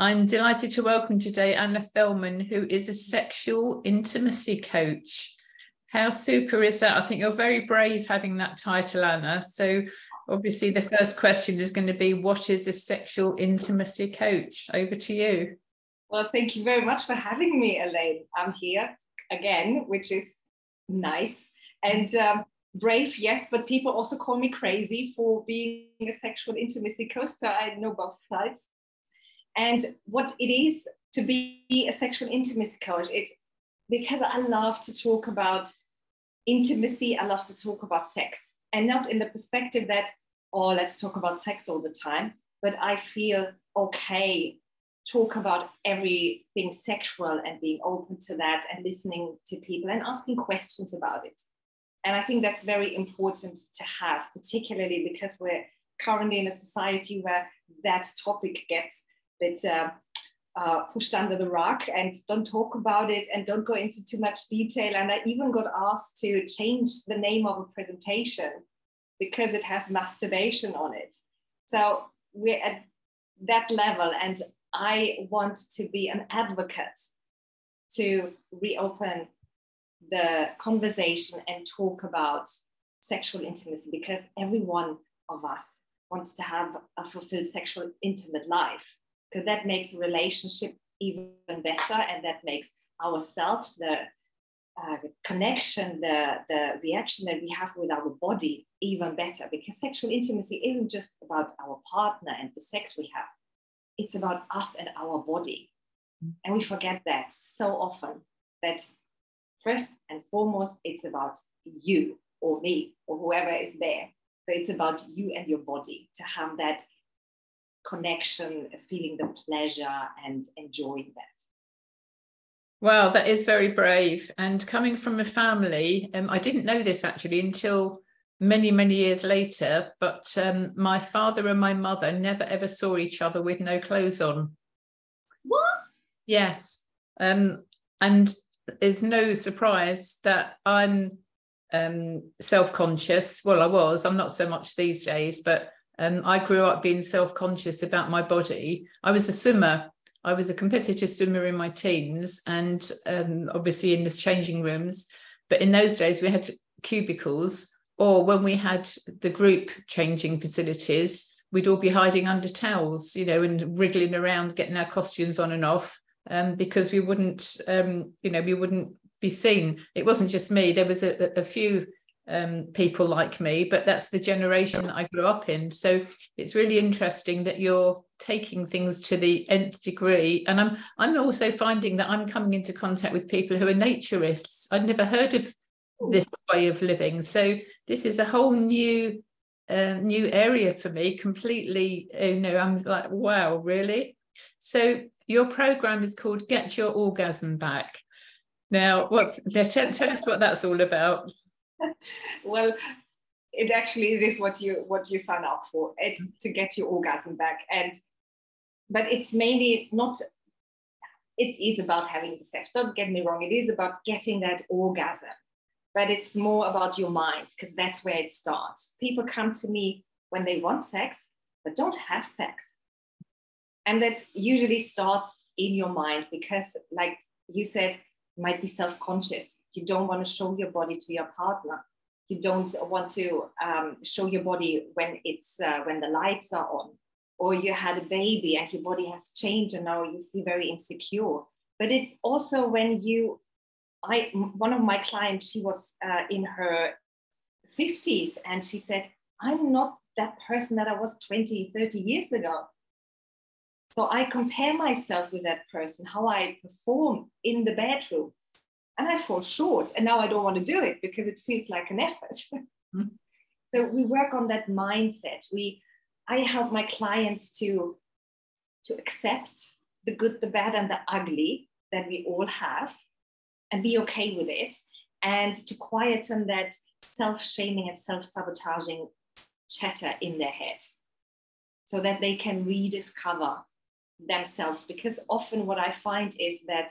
I'm delighted to welcome today Anna Thellman, who is a sexual intimacy coach. How super is that? I think you're very brave having that title, Anna. So, obviously, the first question is going to be What is a sexual intimacy coach? Over to you. Well, thank you very much for having me, Elaine. I'm here again, which is nice. And um, brave, yes, but people also call me crazy for being a sexual intimacy coach. So I know both sides and what it is to be a sexual intimacy coach it's because i love to talk about intimacy i love to talk about sex and not in the perspective that oh let's talk about sex all the time but i feel okay talk about everything sexual and being open to that and listening to people and asking questions about it. And i think that's very important to have particularly because we're currently in a society where that topic gets bit uh, uh, pushed under the rug and don't talk about it and don't go into too much detail. And I even got asked to change the name of a presentation because it has masturbation on it. So we're at that level, and I want to be an advocate to reopen the conversation and talk about sexual intimacy because every one of us wants to have a fulfilled sexual intimate life because that makes relationship even better and that makes ourselves the uh, connection the, the reaction that we have with our body even better. Because sexual intimacy isn't just about our partner and the sex we have. It's about us and our body. And we forget that so often that first and foremost it's about you or me or whoever is there. So it's about you and your body to have that connection, feeling the pleasure and enjoying that. Well, that is very brave. And coming from a family, um, I didn't know this actually until many, many years later, but um, my father and my mother never ever saw each other with no clothes on. What? Yes. Um, and it's no surprise that I'm um, self conscious. Well, I was, I'm not so much these days, but um, I grew up being self conscious about my body. I was a swimmer. I was a competitive swimmer in my teens and um, obviously in the changing rooms. But in those days, we had cubicles, or when we had the group changing facilities, we'd all be hiding under towels, you know, and wriggling around, getting our costumes on and off, um, because we wouldn't, um, you know, we wouldn't be seen. It wasn't just me. There was a, a few um, people like me, but that's the generation that I grew up in. So it's really interesting that you're taking things to the nth degree. And I'm I'm also finding that I'm coming into contact with people who are naturists. I'd never heard of this way of living. So this is a whole new uh, new area for me. Completely, you know, I'm like, wow, really. So your program is called Get Your Orgasm Back. Now, tell, tell us what that's all about. well, it actually it is what you what you sign up for. It's to get your orgasm back, and but it's mainly not. It is about having the sex. Don't get me wrong. It is about getting that orgasm, but it's more about your mind because that's where it starts. People come to me when they want sex but don't have sex, and that usually starts in your mind because, like you said, might be self-conscious. You don't want to show your body to your partner. You don't want to um, show your body when it's uh, when the lights are on, or you had a baby and your body has changed and now you feel very insecure. But it's also when you, I one of my clients, she was uh, in her 50s and she said, "I'm not that person that I was 20, 30 years ago." So I compare myself with that person, how I perform in the bedroom, and I fall short. And now I don't want to do it because it feels like an effort. mm-hmm. So we work on that mindset. We, I help my clients to, to accept the good, the bad, and the ugly that we all have, and be okay with it, and to quieten that self-shaming and self-sabotaging chatter in their head so that they can rediscover themselves because often what i find is that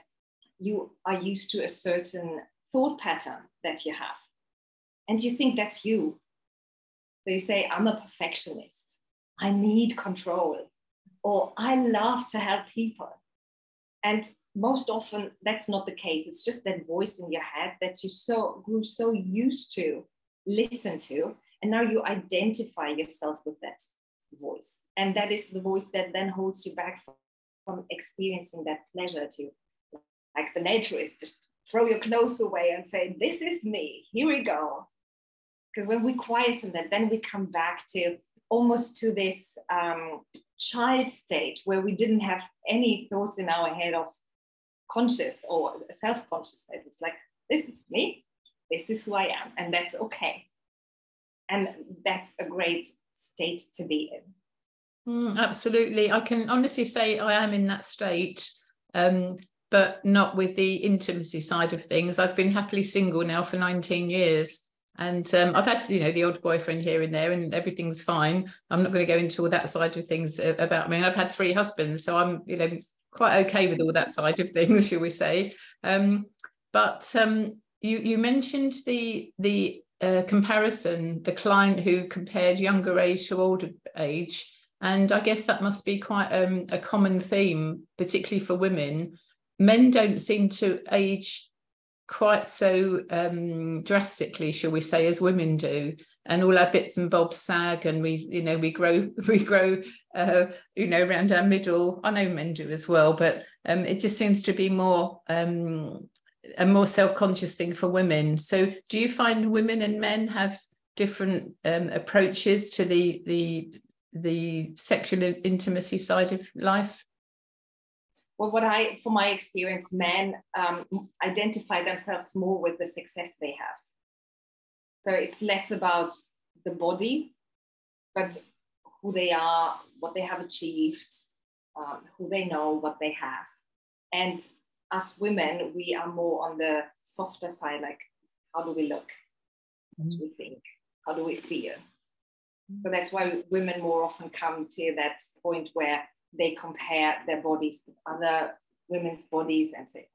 you are used to a certain thought pattern that you have and you think that's you so you say i'm a perfectionist i need control or I love to help people. And most often that's not the case. It's just that voice in your head that you so grew so used to listen to. And now you identify yourself with that voice. And that is the voice that then holds you back from, experiencing that pleasure to like the naturalist, just throw your clothes away and say, This is me, here we go. Because when we quieten that, then we come back to almost to this um, child state where we didn't have any thoughts in our head of conscious or self-consciousness. It's like, this is me, this is who I am, and that's okay. And that's a great state to be in. Mm, absolutely. I can honestly say I am in that state, um, but not with the intimacy side of things. I've been happily single now for 19 years. And um, I've had, you know, the odd boyfriend here and there, and everything's fine. I'm not going to go into all that side of things uh, about me. And I've had three husbands, so I'm, you know, quite okay with all that side of things, shall we say? Um, but um, you you mentioned the the uh, comparison, the client who compared younger age to older age, and I guess that must be quite um, a common theme, particularly for women. Men don't seem to age quite so um, drastically, shall we say, as women do, and all our bits and bobs sag, and we, you know, we grow, we grow, uh, you know, around our middle. I know men do as well, but um, it just seems to be more um, a more self-conscious thing for women. So, do you find women and men have different um, approaches to the the the sexual intimacy side of life? Well, what I, from my experience, men um, identify themselves more with the success they have. So it's less about the body, but who they are, what they have achieved, um, who they know, what they have. And as women, we are more on the softer side, like how do we look? What do we think? How do we feel? So that's why women more often come to that point where they compare their bodies with other women's bodies and say,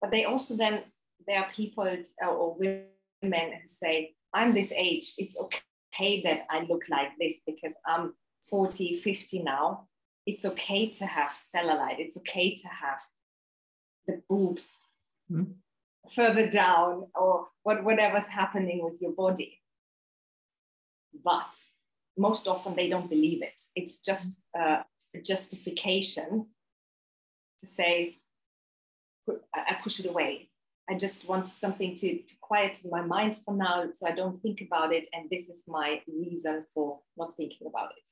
but they also then, there are people or women who say, I'm this age, it's okay that I look like this because I'm 40, 50 now. It's okay to have cellulite, it's okay to have the boobs mm-hmm. further down or what, whatever's happening with your body. But most often they don't believe it. It's just uh, justification to say, I push it away. I just want something to, to quieten my mind for now so I don't think about it. And this is my reason for not thinking about it.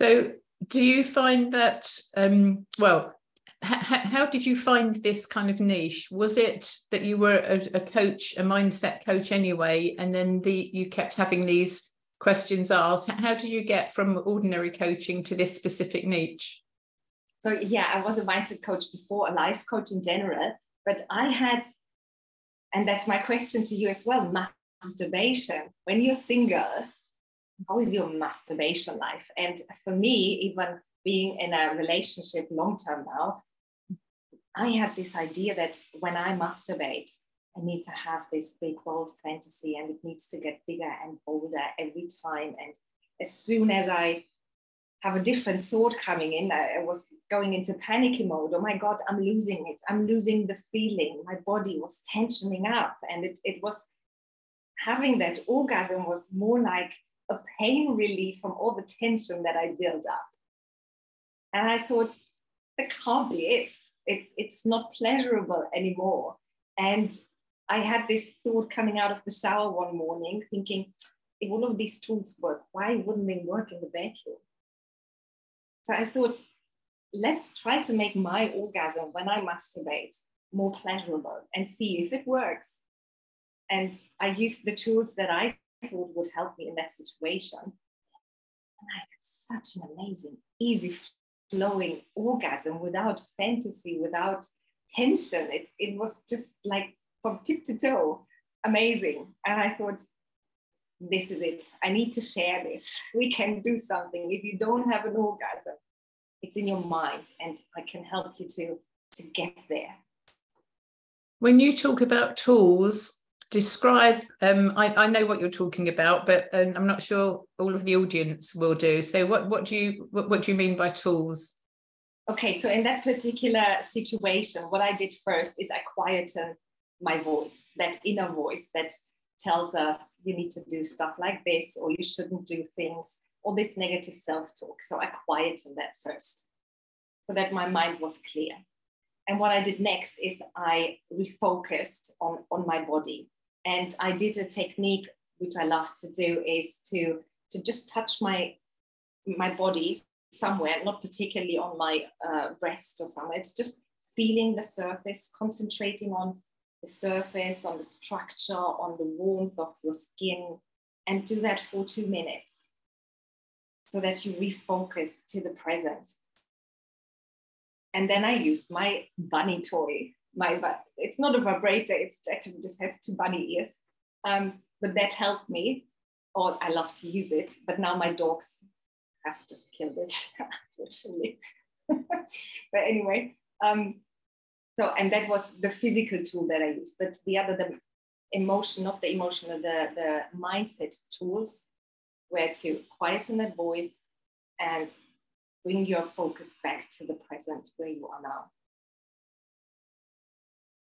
So, do you find that, um, well, how did you find this kind of niche? Was it that you were a, a coach, a mindset coach anyway, and then the you kept having these questions asked. How did you get from ordinary coaching to this specific niche? So, yeah, I was a mindset coach before, a life coach in general, but I had, and that's my question to you as well masturbation. When you're single, how is your masturbation life? And for me, even being in a relationship long term now, I had this idea that when I masturbate, I need to have this big bold fantasy and it needs to get bigger and bolder every time. And as soon as I have a different thought coming in, I, was going into panicky mode. Oh my God, I'm losing it. I'm losing the feeling. My body was tensioning up. And it, it was having that orgasm was more like a pain relief from all the tension that I built up. And I thought, that can't be it. It's, it's not pleasurable anymore. And I had this thought coming out of the shower one morning, thinking, if all of these tools work, why wouldn't they work in the vacuum? So I thought, let's try to make my orgasm when I masturbate more pleasurable and see if it works. And I used the tools that I thought would help me in that situation. And I had such an amazing, easy flowing orgasm without fantasy, without tension. It, it was just like from tip to toe. Amazing. And I thought, this is it. I need to share this. We can do something. If you don't have an orgasm, it's in your mind, and I can help you to, to get there. When you talk about tools, describe um, I, I, know what you're talking about but um, i'm not sure all of the audience will do so what what do you what, what do you mean by tools okay so in that particular situation what i did first is i quieted my voice that inner voice that tells us you need to do stuff like this or you shouldn't do things or this negative self-talk so i quieted that first so that my mind was clear and what I did next is I refocused on, on my body. And I did a technique which I love to do is to, to just touch my, my body somewhere, not particularly on my uh, breast or somewhere. It's just feeling the surface, concentrating on the surface, on the structure, on the warmth of your skin, and do that for two minutes so that you refocus to the present. And then I used my bunny toy. My it's not a vibrator. It's actually just has two bunny ears. Um, but that helped me. Or I love to use it. But now my dogs have just killed it, unfortunately. but anyway, um, so and that was the physical tool that I used. But the other, the emotion, not the emotional, the the mindset tools, were to quieten that voice and bring your focus back to the present where you are now.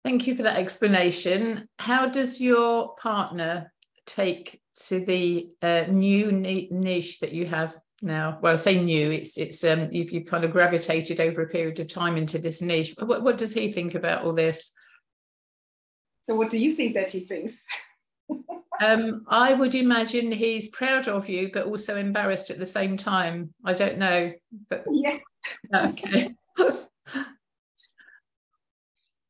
Thank you for that explanation. How does your partner take to the uh, new niche that you have now? Well, I say new. It's it's um you've you kind of gravitated over a period of time into this niche. What what does he think about all this? So, what do you think that he thinks? um, I would imagine he's proud of you, but also embarrassed at the same time. I don't know, but yeah, okay.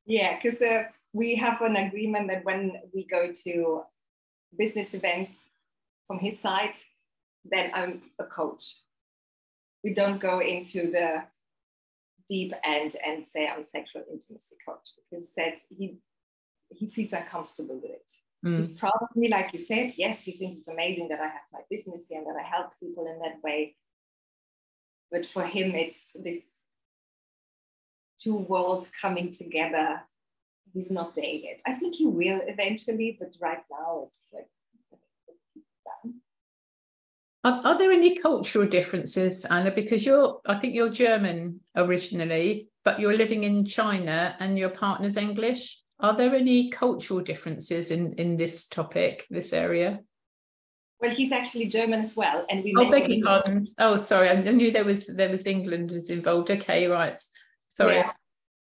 yeah, because uh, we have an agreement that when we go to business events from his side, then I'm a coach. We don't go into the deep end and say I'm a sexual intimacy coach because that he he feels uncomfortable with it. Mm. He's proud of me, like you said. Yes, he thinks it's amazing that I have my business here and that I help people in that way. But for him, it's this two worlds coming together. He's not there yet. I think he will eventually, but right now it's like are, are, there any cultural differences, Anna? Because you're, I think you're German originally, but you're living in China and your partner's English. Are there any cultural differences in, in this topic, this area? Well, he's actually German as well, and we. Oh, beg your pardon. Oh, sorry. I knew there was there was England is involved. Okay, right. Sorry. Yeah.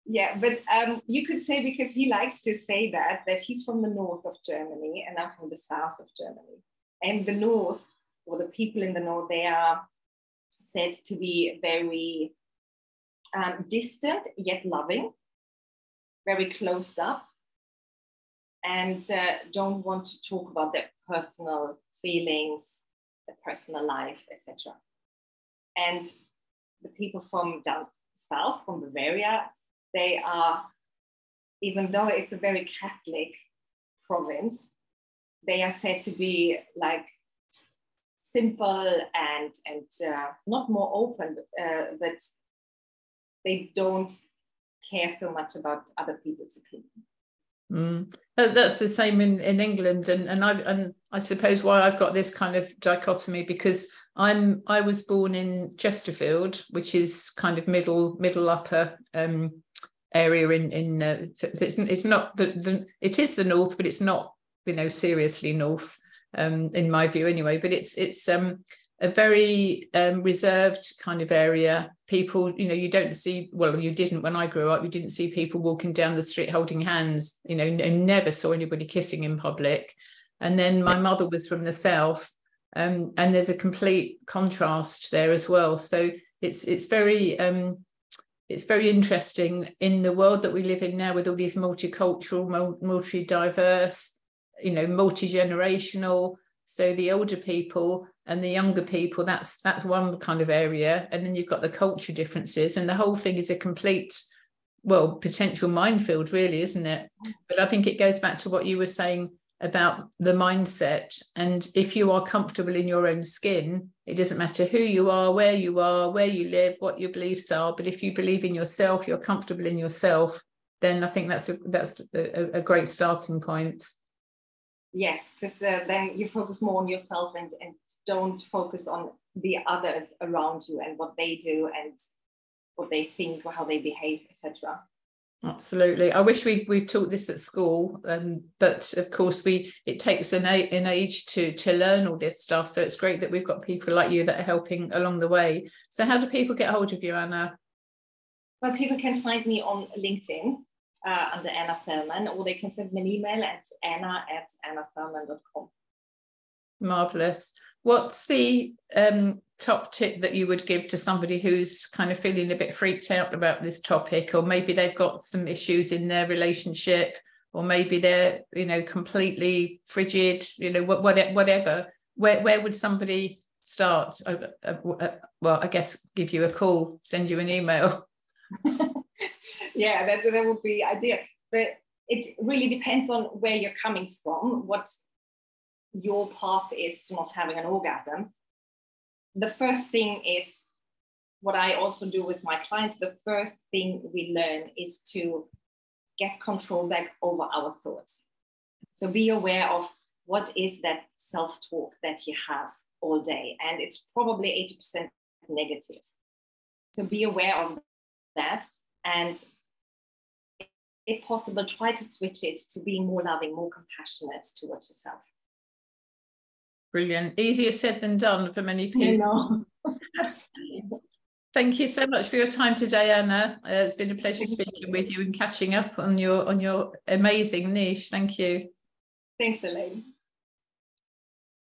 Yeah, but um, you could say because he likes to say that that he's from the north of Germany and I'm from the south of Germany, and the north or the people in the north they are said to be very um, distant yet loving very closed up and uh, don't want to talk about their personal feelings, their personal life, etc. And the people from down south, from Bavaria, they are, even though it's a very Catholic province, they are said to be like simple and and uh, not more open, uh, but they don't care so much about other people's opinion. Mm. That's the same in, in England, and and I and I suppose why I've got this kind of dichotomy because I'm I was born in Chesterfield, which is kind of middle middle upper um, area in in uh, it's it's not the, the it is the north, but it's not you know seriously north um, in my view anyway. But it's it's um a very um, reserved kind of area. People, you know, you don't see, well, you didn't when I grew up, you didn't see people walking down the street holding hands, you know, and never saw anybody kissing in public. And then my mother was from the South, um, and there's a complete contrast there as well. So it's it's very um, it's very interesting in the world that we live in now with all these multicultural, multi-diverse, you know, multi-generational. So the older people and the younger people that's that's one kind of area. And then you've got the culture differences and the whole thing is a complete well potential minefield really isn't it? But i think it goes back to what you were saying about the mindset. And if you are comfortable in your own skin it doesn't matter who you are where you are where you live what your beliefs are. But if you believe in yourself you're comfortable in yourself then i think that's a that's a, a great starting point Yes, because uh, then you focus more on yourself and, and don't focus on the others around you and what they do and what they think or how they behave, etc. Absolutely. I wish we we taught this at school, um, but of course we it takes an, a, an age to to learn all this stuff. So it's great that we've got people like you that are helping along the way. So how do people get hold of you, Anna? Well, people can find me on LinkedIn uh, under Anna Thellman, or they can send me an email at anna at annathellmann.com. Marvelous. What's the um, top tip that you would give to somebody who's kind of feeling a bit freaked out about this topic, or maybe they've got some issues in their relationship, or maybe they're you know completely frigid, you know whatever. Where where would somebody start? Well, I guess give you a call, send you an email. yeah, that that would be ideal, but it really depends on where you're coming from, what your path is to not having an orgasm, the first thing is what I also do with my clients. The first thing we learn is to get control back over our thoughts. So be aware of what is that self talk that you have all day. And it's probably 80% negative. So be aware of that. And if possible, try to switch it to being more loving, more compassionate towards yourself. Brilliant. Easier said than done for many people. Thank you so much for your time today, Anna. Uh, it's been a pleasure speaking with you and catching up on your on your amazing niche. Thank you. Thanks, Elaine.